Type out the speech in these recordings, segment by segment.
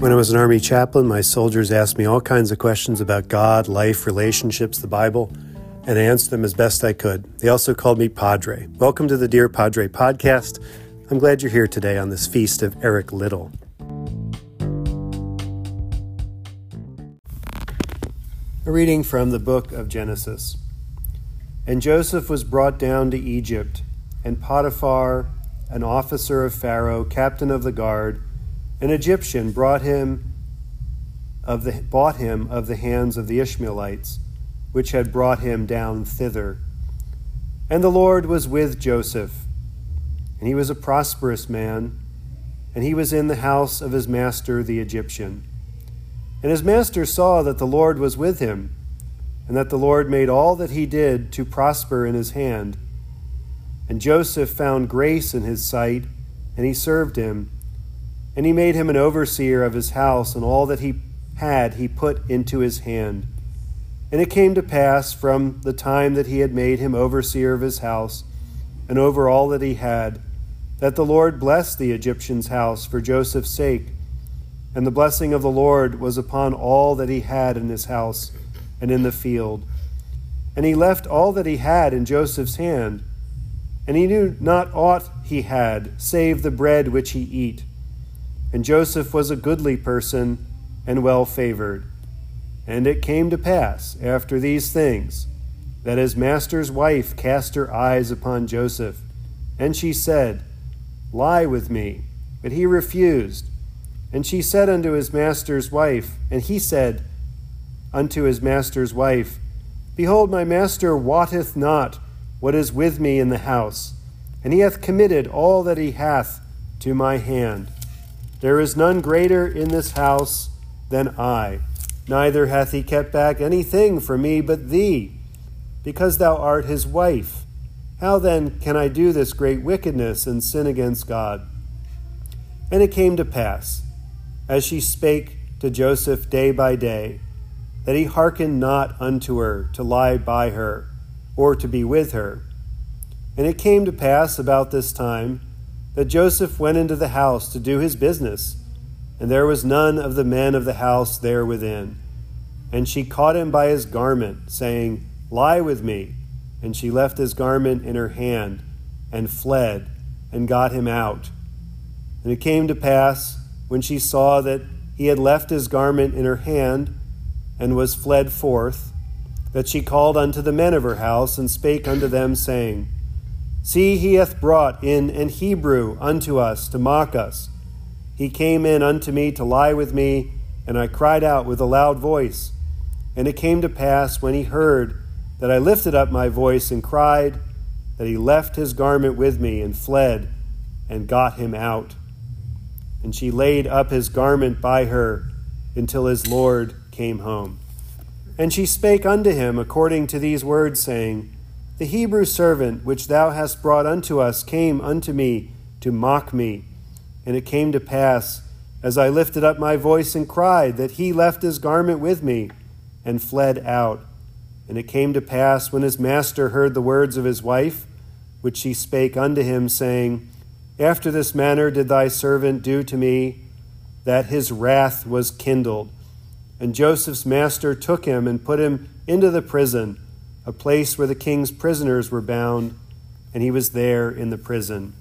When I was an Army chaplain, my soldiers asked me all kinds of questions about God, life, relationships, the Bible, and I answered them as best I could. They also called me Padre. Welcome to the Dear Padre podcast. I'm glad you're here today on this feast of Eric Liddell. A reading from the book of Genesis. And Joseph was brought down to Egypt, and Potiphar, an officer of Pharaoh, captain of the guard, an Egyptian, brought him of the, bought him of the hands of the Ishmaelites, which had brought him down thither. And the Lord was with Joseph, and he was a prosperous man, and he was in the house of his master the Egyptian. And his master saw that the Lord was with him, and that the Lord made all that he did to prosper in his hand. And Joseph found grace in his sight, and he served him. And he made him an overseer of his house, and all that he had he put into his hand. And it came to pass from the time that he had made him overseer of his house, and over all that he had, that the Lord blessed the Egyptian's house for Joseph's sake. And the blessing of the Lord was upon all that he had in his house and in the field. And he left all that he had in Joseph's hand, and he knew not aught he had, save the bread which he eat. And Joseph was a goodly person and well favored. And it came to pass, after these things, that his master's wife cast her eyes upon Joseph, and she said, Lie with me. But he refused. And she said unto his master's wife, and he said unto his master's wife, Behold, my master wotteth not what is with me in the house, and he hath committed all that he hath to my hand. There is none greater in this house than I, neither hath he kept back anything from me but thee, because thou art his wife. How then can I do this great wickedness and sin against God? And it came to pass, as she spake to Joseph day by day, that he hearkened not unto her to lie by her, or to be with her. And it came to pass about this time that Joseph went into the house to do his business, and there was none of the men of the house there within. And she caught him by his garment, saying, Lie with me. And she left his garment in her hand, and fled, and got him out. And it came to pass, when she saw that he had left his garment in her hand, and was fled forth, that she called unto the men of her house, and spake unto them, saying, See, he hath brought in an Hebrew unto us to mock us. He came in unto me to lie with me, and I cried out with a loud voice. And it came to pass, when he heard that I lifted up my voice and cried, that he left his garment with me and fled and got him out. And she laid up his garment by her until his Lord came home. And she spake unto him according to these words, saying, The Hebrew servant which thou hast brought unto us came unto me to mock me. And it came to pass, as I lifted up my voice and cried, that he left his garment with me and fled out. And it came to pass, when his master heard the words of his wife, which she spake unto him, saying, After this manner did thy servant do to me, that his wrath was kindled. And Joseph's master took him and put him into the prison, a place where the king's prisoners were bound, and he was there in the prison.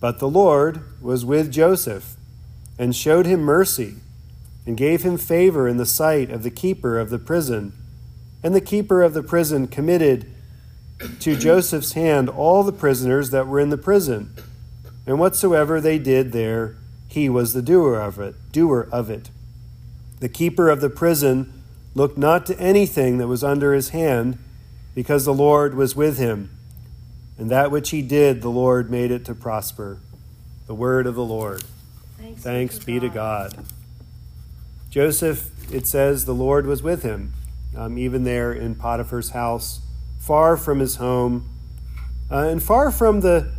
But the Lord was with Joseph, and showed him mercy, and gave him favor in the sight of the keeper of the prison. And the keeper of the prison committed to Joseph's hand all the prisoners that were in the prison. And whatsoever they did there, he was the doer of it, doer of it. The keeper of the prison looked not to anything that was under his hand, because the Lord was with him. And that which he did, the Lord made it to prosper. The word of the Lord. Thanks, Thanks be to God. Joseph, it says, the Lord was with him, um, even there in Potiphar's house, far from his home, uh, and far from the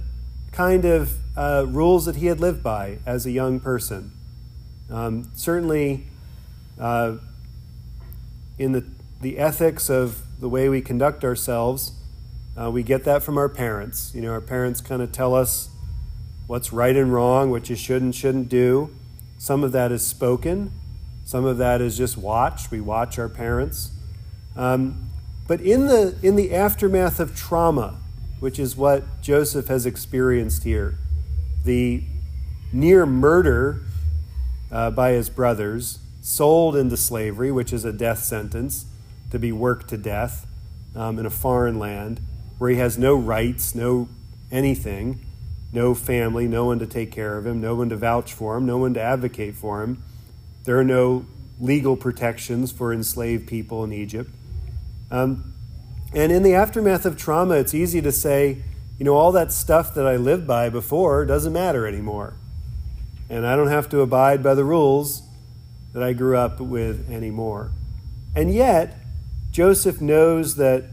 kind of uh, rules that he had lived by as a young person. Um, certainly, uh, in the, the ethics of the way we conduct ourselves, uh, we get that from our parents. You know, our parents kind of tell us what's right and wrong, what you should and shouldn't do. Some of that is spoken. Some of that is just watched. We watch our parents. Um, but in the, in the aftermath of trauma, which is what Joseph has experienced here, the near murder uh, by his brothers, sold into slavery, which is a death sentence, to be worked to death um, in a foreign land where he has no rights, no anything, no family, no one to take care of him, no one to vouch for him, no one to advocate for him. There are no legal protections for enslaved people in Egypt. Um, and in the aftermath of trauma, it's easy to say, you know, all that stuff that I lived by before doesn't matter anymore. And I don't have to abide by the rules that I grew up with anymore. And yet, Joseph knows that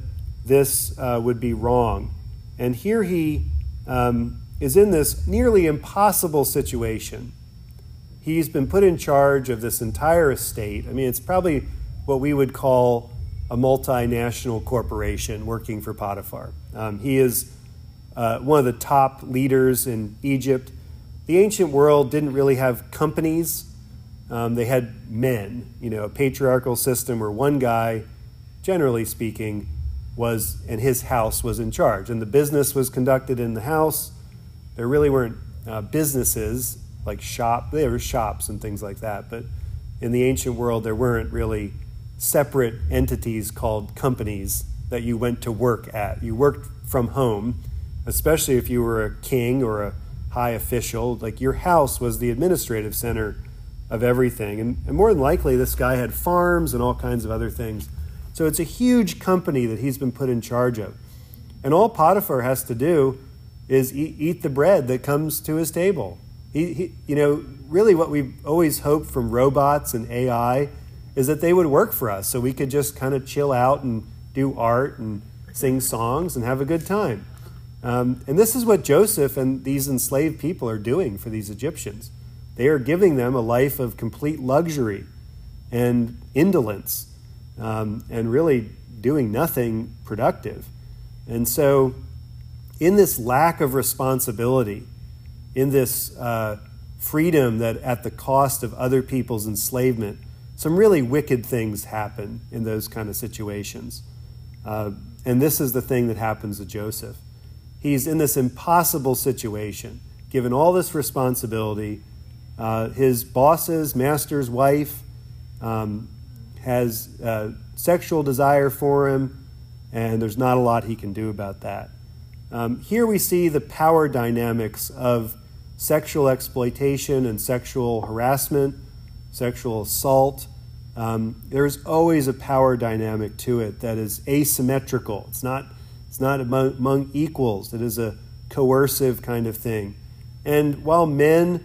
this uh, would be wrong. And here he um, is in this nearly impossible situation. He's been put in charge of this entire estate. I mean, it's probably what we would call a multinational corporation working for Potiphar. Um, he is uh, one of the top leaders in Egypt. The ancient world didn't really have companies, um, they had men, you know, a patriarchal system where one guy, generally speaking, was, and his house was in charge. And the business was conducted in the house. There really weren't uh, businesses like shop, there were shops and things like that. But in the ancient world, there weren't really separate entities called companies that you went to work at. You worked from home, especially if you were a king or a high official. Like your house was the administrative center of everything. And, and more than likely, this guy had farms and all kinds of other things. So it's a huge company that he's been put in charge of. And all Potiphar has to do is eat, eat the bread that comes to his table. He, he, you know, really what we've always hoped from robots and AI is that they would work for us so we could just kind of chill out and do art and sing songs and have a good time. Um, and this is what Joseph and these enslaved people are doing for these Egyptians. They are giving them a life of complete luxury and indolence um, and really doing nothing productive. And so, in this lack of responsibility, in this uh, freedom that at the cost of other people's enslavement, some really wicked things happen in those kind of situations. Uh, and this is the thing that happens to Joseph. He's in this impossible situation, given all this responsibility uh, his boss's master's wife um, has uh, sexual desire for him, and there's not a lot he can do about that. Um, here we see the power dynamics of sexual exploitation and sexual harassment, sexual assault. Um, there's always a power dynamic to it that is asymmetrical. It's not, it's not among, among equals, it is a coercive kind of thing. And while men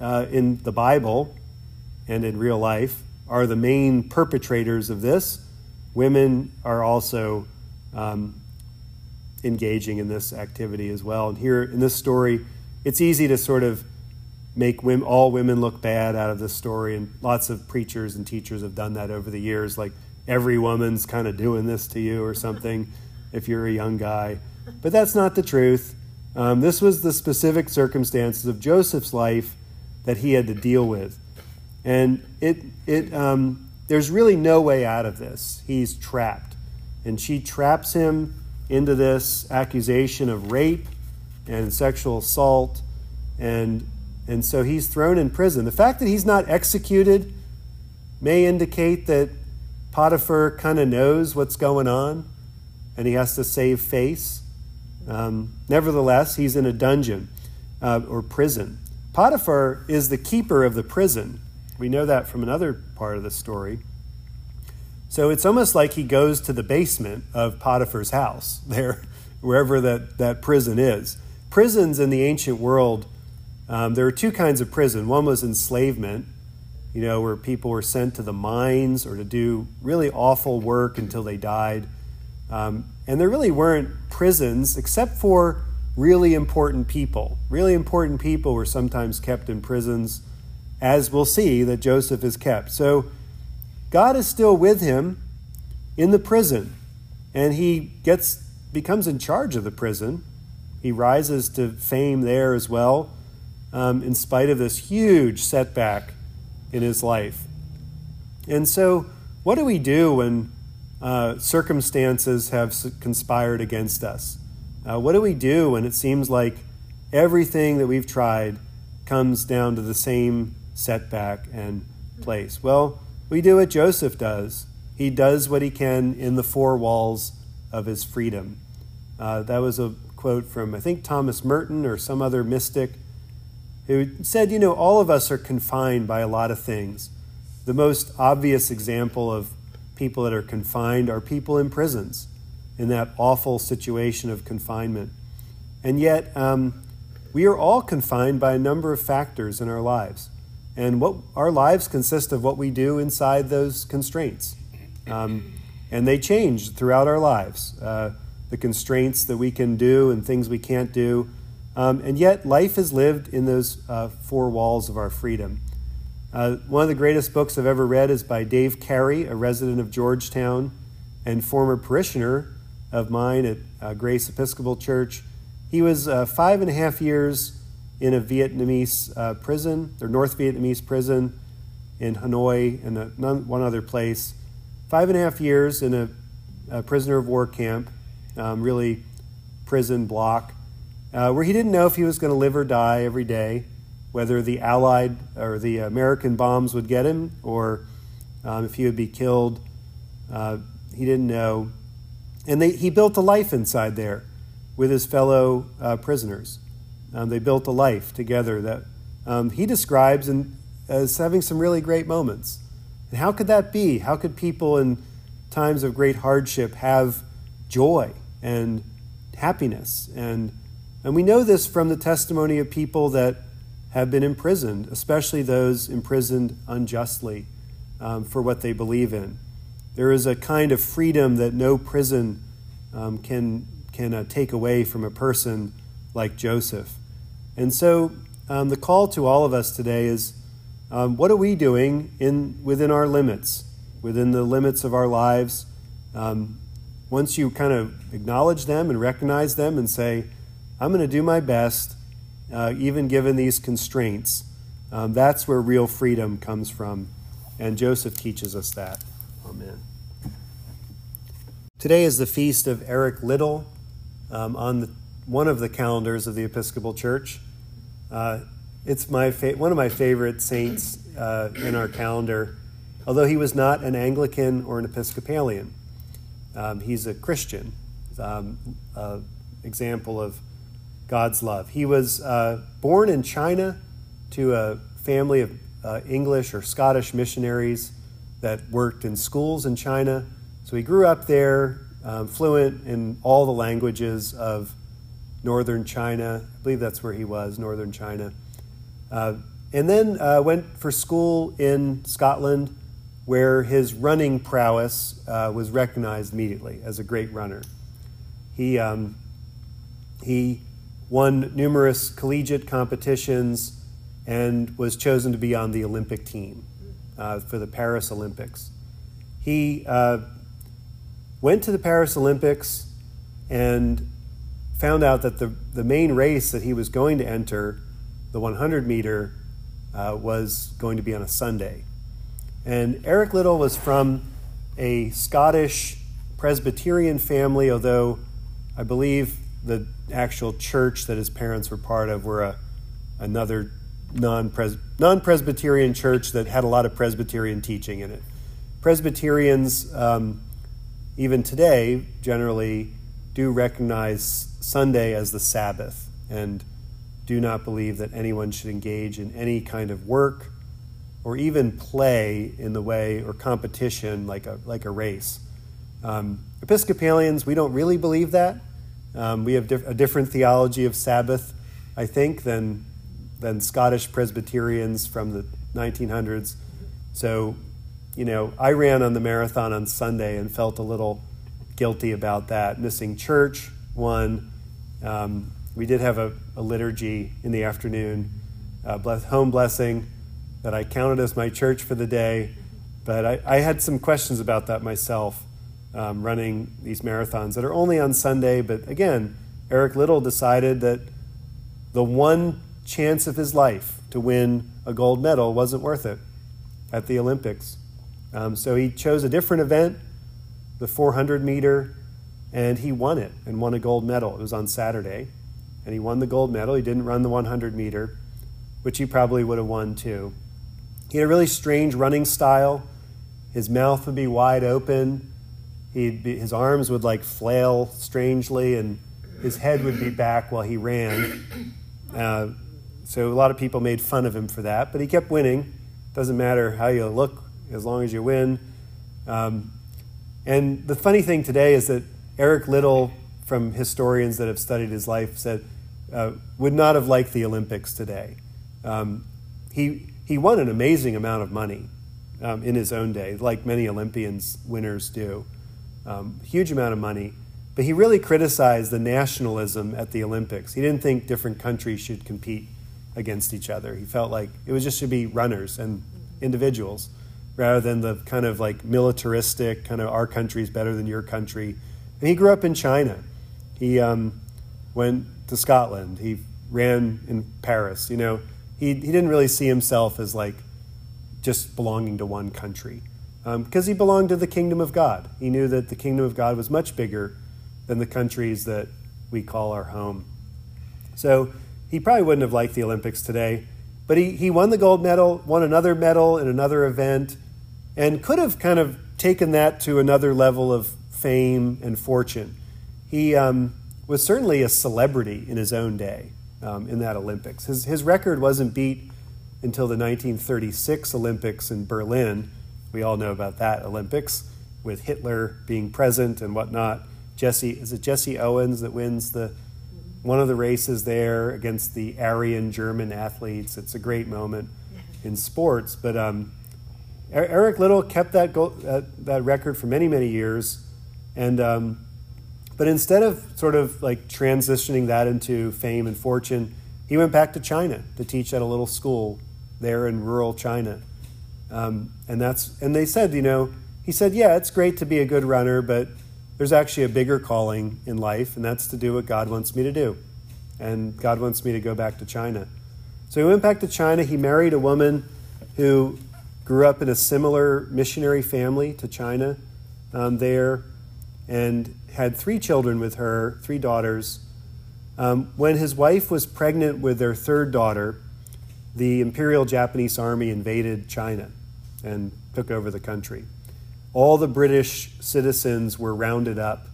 uh, in the Bible and in real life are the main perpetrators of this. Women are also um, engaging in this activity as well. And here in this story, it's easy to sort of make women, all women look bad out of this story. And lots of preachers and teachers have done that over the years. Like every woman's kind of doing this to you or something if you're a young guy. But that's not the truth. Um, this was the specific circumstances of Joseph's life that he had to deal with. And it, it, um, there's really no way out of this. He's trapped. And she traps him into this accusation of rape and sexual assault. And, and so he's thrown in prison. The fact that he's not executed may indicate that Potiphar kind of knows what's going on and he has to save face. Um, nevertheless, he's in a dungeon uh, or prison. Potiphar is the keeper of the prison. We know that from another part of the story. So it's almost like he goes to the basement of Potiphar's house, there, wherever that, that prison is. Prisons in the ancient world, um, there were two kinds of prison. One was enslavement, you know, where people were sent to the mines or to do really awful work until they died. Um, and there really weren't prisons except for really important people. Really important people were sometimes kept in prisons, as we'll see that Joseph is kept. So God is still with him in the prison, and he gets becomes in charge of the prison. He rises to fame there as well, um, in spite of this huge setback in his life. And so, what do we do when uh, circumstances have conspired against us? Uh, what do we do when it seems like everything that we've tried comes down to the same setback and place? Well, we do what Joseph does. He does what he can in the four walls of his freedom. Uh, that was a quote from, I think, Thomas Merton or some other mystic who said, You know, all of us are confined by a lot of things. The most obvious example of people that are confined are people in prisons in that awful situation of confinement. And yet, um, we are all confined by a number of factors in our lives. And what our lives consist of what we do inside those constraints. Um, and they change throughout our lives. Uh, the constraints that we can do and things we can't do. Um, and yet, life is lived in those uh, four walls of our freedom. Uh, one of the greatest books I've ever read is by Dave Carey, a resident of Georgetown and former parishioner of mine at uh, Grace Episcopal Church. He was uh, five and a half years in a Vietnamese uh, prison, or North Vietnamese prison in Hanoi and a, one other place. Five and a half years in a, a prisoner of war camp, um, really prison block, uh, where he didn't know if he was going to live or die every day, whether the Allied or the American bombs would get him or um, if he would be killed. Uh, he didn't know. And they, he built a life inside there with his fellow uh, prisoners. Um, they built a life together that um, he describes in, as having some really great moments. And how could that be? How could people in times of great hardship have joy and happiness? And, and we know this from the testimony of people that have been imprisoned, especially those imprisoned unjustly um, for what they believe in. There is a kind of freedom that no prison um, can, can uh, take away from a person like Joseph. And so um, the call to all of us today is um, what are we doing in, within our limits, within the limits of our lives? Um, once you kind of acknowledge them and recognize them and say, I'm going to do my best, uh, even given these constraints, um, that's where real freedom comes from. And Joseph teaches us that. Amen. Today is the feast of Eric Liddell um, on the, one of the calendars of the Episcopal Church. Uh, it's my fa- one of my favorite saints uh, in our calendar, although he was not an Anglican or an Episcopalian. Um, he's a Christian, um, example of God's love. He was uh, born in China to a family of uh, English or Scottish missionaries that worked in schools in China. So he grew up there, um, fluent in all the languages of northern China. I believe that's where he was, northern China. Uh, and then uh, went for school in Scotland, where his running prowess uh, was recognized immediately as a great runner. He, um, he won numerous collegiate competitions and was chosen to be on the Olympic team uh, for the Paris Olympics. He uh, went to the Paris Olympics and found out that the, the main race that he was going to enter, the 100 meter, uh, was going to be on a Sunday. And Eric Liddell was from a Scottish Presbyterian family, although I believe the actual church that his parents were part of were a, another non Presbyterian church that had a lot of Presbyterian teaching in it. Presbyterians um, even today, generally do recognize Sunday as the Sabbath and do not believe that anyone should engage in any kind of work or even play in the way or competition like a, like a race. Um, Episcopalians, we don't really believe that. Um, we have a different theology of Sabbath, I think, than, than Scottish Presbyterians from the 1900s. So you know, I ran on the marathon on Sunday and felt a little guilty about that. Missing church, one. Um, we did have a, a, liturgy in the afternoon, uh, bless, home blessing, that I counted as my church for the day. But I, I had some questions about that myself, um, running these marathons that are only on Sunday. But again, Eric Liddell decided that the one chance of his life to win a gold medal wasn't worth it. at the Olympics. Um, so he chose a different event, the 400 meter, and he won it and won a gold medal. It was on Saturday, and he won the gold medal. He didn't run the 100 meter, which he probably would have won too. He had a really strange running style. His mouth would be wide open. He'd be, his arms would like flail strangely, and his head would be back while he ran. Uh, so a lot of people made fun of him for that, but he kept winning. Doesn't matter how you look, as long as you win. Um, and the funny thing today is that Eric Liddell, from historians that have studied his life, said uh, would not have liked the Olympics today. Um, he he won an amazing amount of money um, in his own day, like many Olympians winners do, um, huge amount of money. But he really criticized the nationalism at the Olympics. He didn't think different countries should compete against each other. He felt like it was just should be runners and individuals rather than the kind of like militaristic kind of our country is better than your country. And he grew up in China. He um, went to Scotland. He ran in Paris. You know, he, he didn't really see himself as like just belonging to one country because um, he belonged to the kingdom of God. He knew that the kingdom of God was much bigger than the countries that we call our home. So he probably wouldn't have liked the Olympics today, but he, he won the gold medal, won another medal in another event, and could have kind of taken that to another level of fame and fortune. He um, was certainly a celebrity in his own day um, in that Olympics. His, his record wasn't beat until the 1936 Olympics in Berlin. We all know about that Olympics with Hitler being present and whatnot. Jesse is it Jesse Owens that wins the one of the races there against the Aryan German athletes. It's a great moment in sports. But um, Eric Liddell kept that, goal, that, that record for many many years, and um, but instead of sort of like transitioning that into fame and fortune, he went back to China to teach at a little school there in rural China. Um, and that's and they said, you know, he said, yeah, it's great to be a good runner, but there's actually a bigger calling in life, and that's to do what God wants me to do. And God wants me to go back to China. So he went back to China. He married a woman who grew up in a similar missionary family to China um, there and had three children with her, three daughters. Um, when his wife was pregnant with their third daughter, the Imperial Japanese Army invaded China and took over the country. All the British citizens were rounded up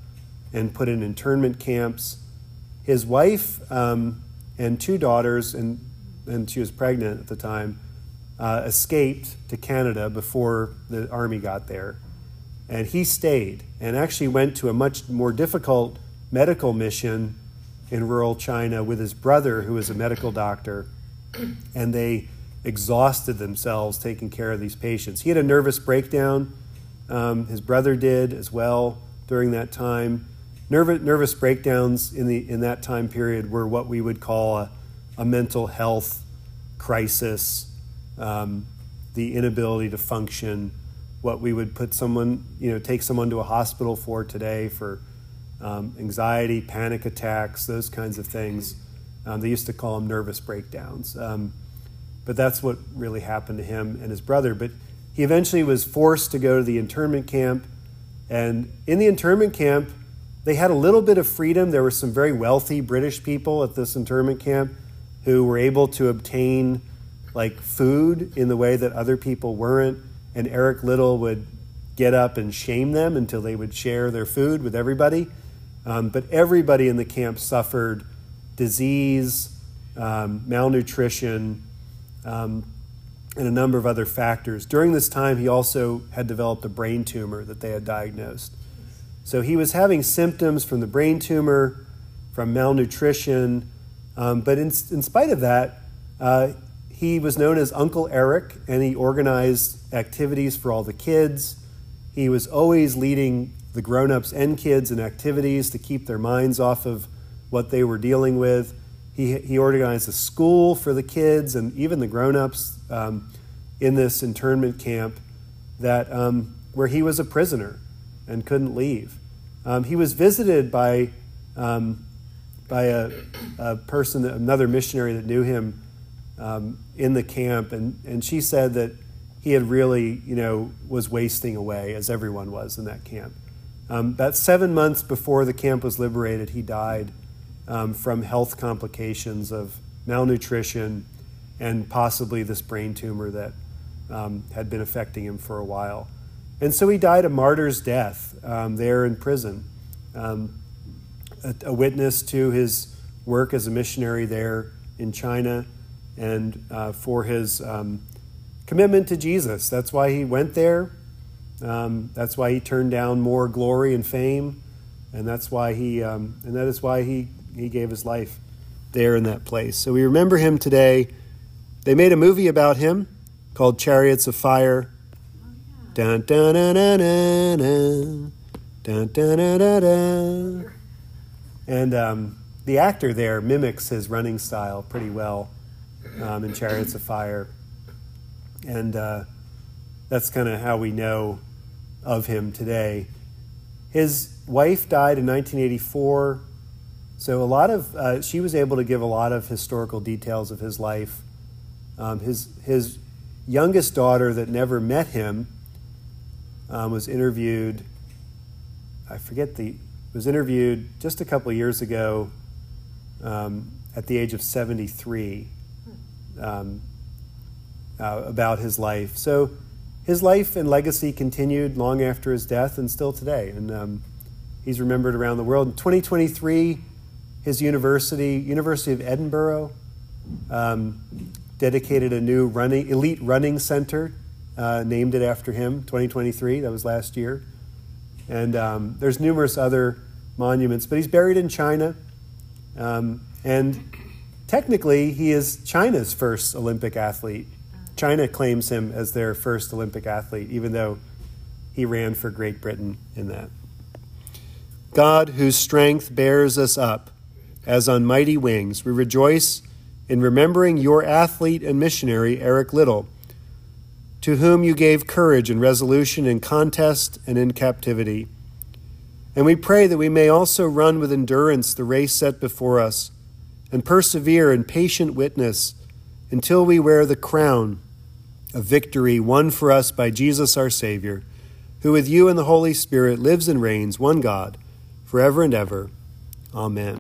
and put in internment camps. His wife um, and two daughters, and, and she was pregnant at the time, uh, escaped to Canada before the army got there. And he stayed and actually went to a much more difficult medical mission in rural China with his brother, who was a medical doctor. And they exhausted themselves taking care of these patients. He had a nervous breakdown. Um, his brother did as well during that time. Nervous, nervous breakdowns in, the, in that time period were what we would call a, a mental health crisis, um, the inability to function, what we would put someone, you know, take someone to a hospital for today for um, anxiety, panic attacks, those kinds of things. Um, they used to call them nervous breakdowns. Um, but that's what really happened to him and his brother. But he eventually was forced to go to the internment camp. And in the internment camp, they had a little bit of freedom. There were some very wealthy British people at this internment camp who were able to obtain like food in the way that other people weren't and Eric Liddell would get up and shame them until they would share their food with everybody. Um, but everybody in the camp suffered disease, um, malnutrition, um, and a number of other factors. During this time, he also had developed a brain tumor that they had diagnosed. So he was having symptoms from the brain tumor, from malnutrition, um, but in, in spite of that, uh, he was known as Uncle Eric, and he organized activities for all the kids. He was always leading the grown ups and kids in activities to keep their minds off of what they were dealing with. He, he organized a school for the kids and even the grown ups um, in this internment camp that, um, where he was a prisoner and couldn't leave. Um, he was visited by, um, by a, a person, another missionary that knew him um, in the camp, and, and she said that he had really, you know, was wasting away, as everyone was in that camp. Um, about seven months before the camp was liberated, he died um, from health complications of malnutrition and possibly this brain tumor that um, had been affecting him for a while. And so he died a martyr's death um, there in prison, um, a, a, witness to his work as a missionary there in China and uh, for his um, commitment to Jesus. That's why he went there. Um, that's why he turned down more glory and fame, and that's why he um, and that is why he he gave his life there in that place. So we remember him today. They made a movie about him called Chariots of Fire. Dun dun dun dun dun dun dun dun dun dun. And um, the actor there mimics his running style pretty well um, in Chariots of Fire. And uh, that's kind of how we know of him today. His wife died in 1984, so a lot of uh, she was able to give a lot of historical details of his life. Um, his his youngest daughter that never met him um, was interviewed. I forget the was interviewed just a couple years ago um, at the age of 73 um, uh, about his life. So his life and legacy continued long after his death and still today. And um, he's remembered around the world. In 2023, his university, University of Edinburgh, um, dedicated a new running elite running center, uh, named it after him. 2023, that was last year. And um, there's numerous other monuments, but he's buried in China. Um, and technically, he is China's first Olympic athlete. China claims him as their first Olympic athlete, even though he ran for Great Britain in that. God, whose strength bears us up as on mighty wings, we rejoice in remembering your athlete and missionary, Eric Liddell, to whom you gave courage and resolution in contest and in captivity. And we pray that we may also run with endurance the race set before us and persevere in patient witness until we wear the crown of victory won for us by Jesus our Savior, who with you and the Holy Spirit lives and reigns, one God, forever and ever. Amen.